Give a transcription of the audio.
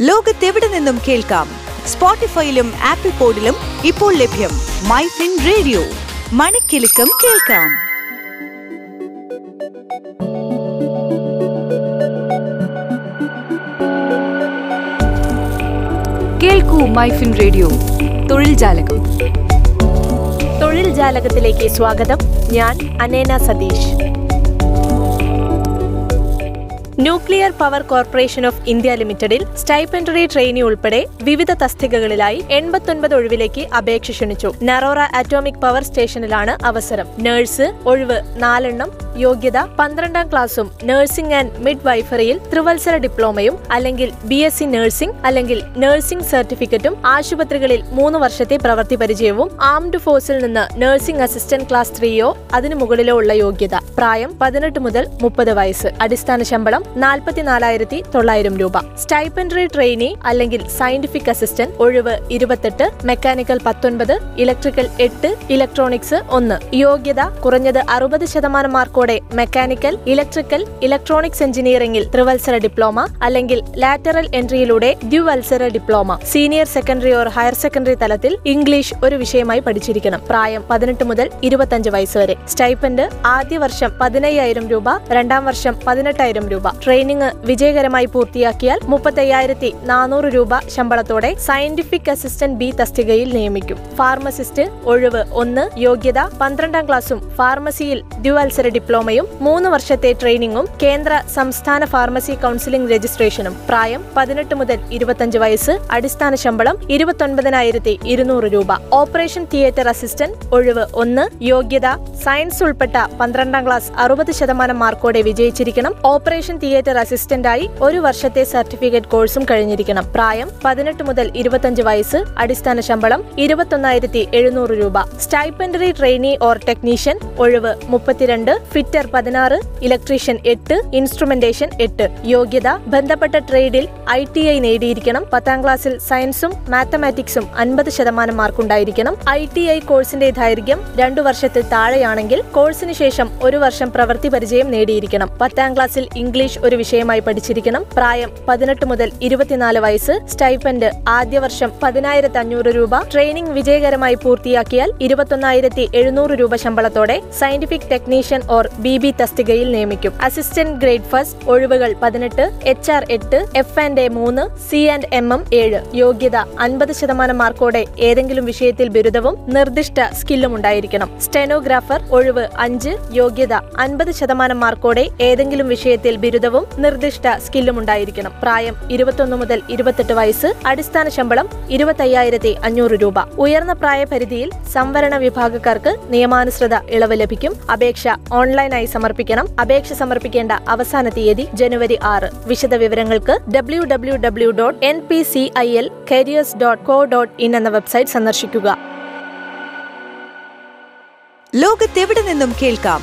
ലോകത്തെവിടെ നിന്നും കേൾക്കാം? സ്പോട്ടിഫൈയിലും ആപ്പിൾ പോഡിലും ഇപ്പോൾ ലഭ്യം മൈ ഫിൻ റേഡിയോ. മണിക്കെലക്കം കേൾക്കാം. കേൾക്കൂ മൈഫിൻ റേഡിയോ. തൊഴിൽ ജാലകം. തൊഴിൽ ജാലകത്തിലേക്ക് സ്വാഗതം. ഞാൻ അനേന Satheesh. Nuclear power corporation of India ലിമിറ്റഡിൽ സ്റ്റൈപ്പൻഡറി ട്രെയിനി ഉൾപ്പെടെ വിവിധ തസ്തികകളിലായി എൺപത്തൊൻപത് ഒഴിവിലേക്ക് അപേക്ഷ ക്ഷണിച്ചു. നറോറ അറ്റോമിക് പവർ സ്റ്റേഷനിലാണ് അവസരം. നഴ്സ് ഒഴിവ് നാലെണ്ണം യോഗ്യത പന്ത്രണ്ടാം ക്ലാസ്സും നഴ്സിംഗ് ആൻഡ് മിഡ് വൈഫറിയിൽ ത്രിവത്സര ഡിപ്ലോമയും അല്ലെങ്കിൽ ബി എസ് സി നഴ്സിംഗ് അല്ലെങ്കിൽ നഴ്സിംഗ് സർട്ടിഫിക്കറ്റും ആശുപത്രികളിൽ മൂന്ന് വർഷത്തെ പ്രവൃത്തി പരിചയവും ആംഡ് ഫോഴ്സിൽ നിന്ന് നഴ്സിംഗ് അസിസ്റ്റന്റ് ക്ലാസ് ത്രീയോ അതിനു മുകളിലോ ഉള്ള യോഗ്യത. പ്രായം പതിനെട്ട് മുതൽ മുപ്പത് വയസ്സ്. അടിസ്ഥാന ശമ്പളം നാൽപ്പത്തിനാലായിരത്തി തൊള്ളായിരം രൂപ. സ്റ്റൈപ്പൻഡറി ട്രെയിനി അല്ലെങ്കിൽ സയന്റിഫിക് അസിസ്റ്റന്റ് ഒഴിവ് ഇരുപത്തെട്ട് മെക്കാനിക്കൽ പത്തൊൻപത് ഇലക്ട്രിക്കൽ എട്ട് ഇലക്ട്രോണിക്സ് ഒന്ന്. യോഗ്യത കുറഞ്ഞത് അറുപത് ശതമാനം മാർക്കോടെ മെക്കാനിക്കൽ ഇലക്ട്രിക്കൽ ഇലക്ട്രോണിക്സ് എഞ്ചിനീയറിംഗിൽ ത്രിവത്സര ഡിപ്ലോമ അല്ലെങ്കിൽ ലാറ്ററൽ എൻട്രിയിലൂടെ ദ്വിവത്സര diploma. Senior secondary or higher secondary തലത്തിൽ ഇംഗ്ലീഷ് ഒരു വിഷയമായി പഠിച്ചിരിക്കണം. പ്രായം പതിനെട്ട് മുതൽ ഇരുപത്തഞ്ച് വയസ്സ് വരെ. സ്റ്റൈപ്പൻഡ് ആദ്യ വർഷം പതിനയ്യായിരം രൂപ രണ്ടാം വർഷം പതിനെട്ടായിരം രൂപ. ട്രെയിനിങ് വിജയകരമായി പൂർത്തിയാക്കിയാൽ മുപ്പത്തയ്യായിരത്തി നാനൂറ് രൂപ ശമ്പളത്തോടെ സയന്റിഫിക് അസിസ്റ്റന്റ് ബി തസ്തികയിൽ നിയമിക്കും. ഫാർമസിസ്റ്റ് ഒഴിവ് ഒന്ന് യോഗ്യത പന്ത്രണ്ടാം ക്ലാസും ഫാർമസിയിൽ ദ്വിവത്സര ഡിപ്ലോമയും മൂന്ന് വർഷത്തെ ട്രെയിനിങ്ങും കേന്ദ്ര സംസ്ഥാന ഫാർമസി കൗൺസിലിംഗ് രജിസ്ട്രേഷനും പ്രായം പതിനെട്ട് മുതൽ ഇരുപത്തഞ്ച് വയസ്സ് അടിസ്ഥാന ശമ്പളം ഇരുപത്തൊൻപതിനായിരത്തി ഇരുന്നൂറ് രൂപ. ഓപ്പറേഷൻ തിയേറ്റർ അസിസ്റ്റന്റ് ഒഴിവ് ഒന്ന് യോഗ്യത സയൻസ് ഉൾപ്പെട്ട പന്ത്രണ്ടാം ക്ലാസ് അറുപത് ശതമാനം മാർക്കോടെ വിജയിച്ചിരിക്കണം. ഓപ്പറേഷൻ തിയേറ്റർ അസിസ്റ്റന്റായി ഒരു വർഷത്തെ സർട്ടിഫിക്കറ്റ് കോഴ്സും കഴിഞ്ഞിരിക്കണം. പ്രായം പതിനെട്ട് മുതൽ ഇരുപത്തഞ്ച് വയസ്സ് അടിസ്ഥാന ശമ്പളം ഇരുപത്തൊന്നായിരത്തി എഴുന്നൂറ് രൂപ. സ്റ്റൈപ്പൻഡറി ട്രെയിനി ഓർ ടെക്നീഷ്യൻ ഒഴിവ് മുപ്പത്തിരണ്ട് ഫിറ്റർ പതിനാറ് ഇലക്ട്രീഷ്യൻ എട്ട് ഇൻസ്ട്രുമെന്റേഷൻ എട്ട്. യോഗ്യത ബന്ധപ്പെട്ട ട്രേഡിൽ ഐ ടി ഐ നേടിയിരിക്കണം. പത്താം ക്ലാസ്സിൽ സയൻസും മാത്തമാറ്റിക്സും അൻപത് ശതമാനം മാർക്കുണ്ടായിരിക്കണം. ഐ ടി ഐ കോഴ്സിന്റെ ദൈർഘ്യം രണ്ടു വർഷത്തിൽ താഴെയാണെങ്കിൽ കോഴ്സിന് ശേഷം ഒരു വർഷം പ്രവൃത്തി പരിചയം നേടിയിരിക്കണം. പത്താം ക്ലാസ്സിൽ ഇംഗ്ലീഷ് ഒരു വിഷയമായി പഠിച്ചിരിക്കണം. പ്രായം പതിനെട്ട് മുതൽ ഇരുപത്തിനാല് വയസ്സ്. സ്റ്റൈപ്പൻഡ് ആദ്യ വർഷം പതിനായിരത്തി അഞ്ഞൂറ് രൂപ. ട്രെയിനിംഗ് വിജയകരമായി പൂർത്തിയാക്കിയാൽ ഇരുപത്തൊന്നായിരത്തി എഴുന്നൂറ് രൂപ ശമ്പളത്തോടെ scientific technician or B B തസ്തികയിൽ നിയമിക്കും. അസിസ്റ്റന്റ് ഗ്രേഡ് ഫസ്റ്റ് ഒഴിവുകൾ പതിനെട്ട് എച്ച് ആർ എട്ട് എഫ് ആൻഡ് എ മൂന്ന് സി ആൻഡ് എം എം ഏഴ്. യോഗ്യത അൻപത് ശതമാനം മാർക്കോടെ ഏതെങ്കിലും വിഷയത്തിൽ ബിരുദവും നിർദ്ദിഷ്ട സ്കില്ലും ഉണ്ടായിരിക്കണം. സ്റ്റെനോഗ്രാഫർ ഒഴിവ് അഞ്ച്. യോഗ്യത അൻപത് ശതമാനം മാർക്കോടെ ഏതെങ്കിലും വിഷയത്തിൽ ബിരുദവും നിർദ്ദിഷ്ട സ്കില്ലും ഉണ്ടായിരിക്കണം. പ്രായം ഇരുപത്തൊന്ന് മുതൽ ഇരുപത്തെട്ട് വയസ്സ് അടിസ്ഥാന ശമ്പളം ഇരുപത്തയ്യായിരത്തി അഞ്ഞൂറ് രൂപ. ഉയർന്ന പ്രായപരിധിയിൽ സംവരണ വിഭാഗക്കാർക്ക് നിയമാനുസൃത ഇളവ് ലഭിക്കും. അപേക്ഷ ഓൺലൈനായി സമർപ്പിക്കണം. അപേക്ഷ സമർപ്പിക്കേണ്ട അവസാന തീയതി ജനുവരി ആറ്. വിശദ വിവരങ്ങൾക്ക് W W W dot N P C I L careers dot co dot in എന്ന വെബ്സൈറ്റ് സന്ദർശിക്കുക. ലോകത്തെവിടെ നിന്നും കേൾക്കാം?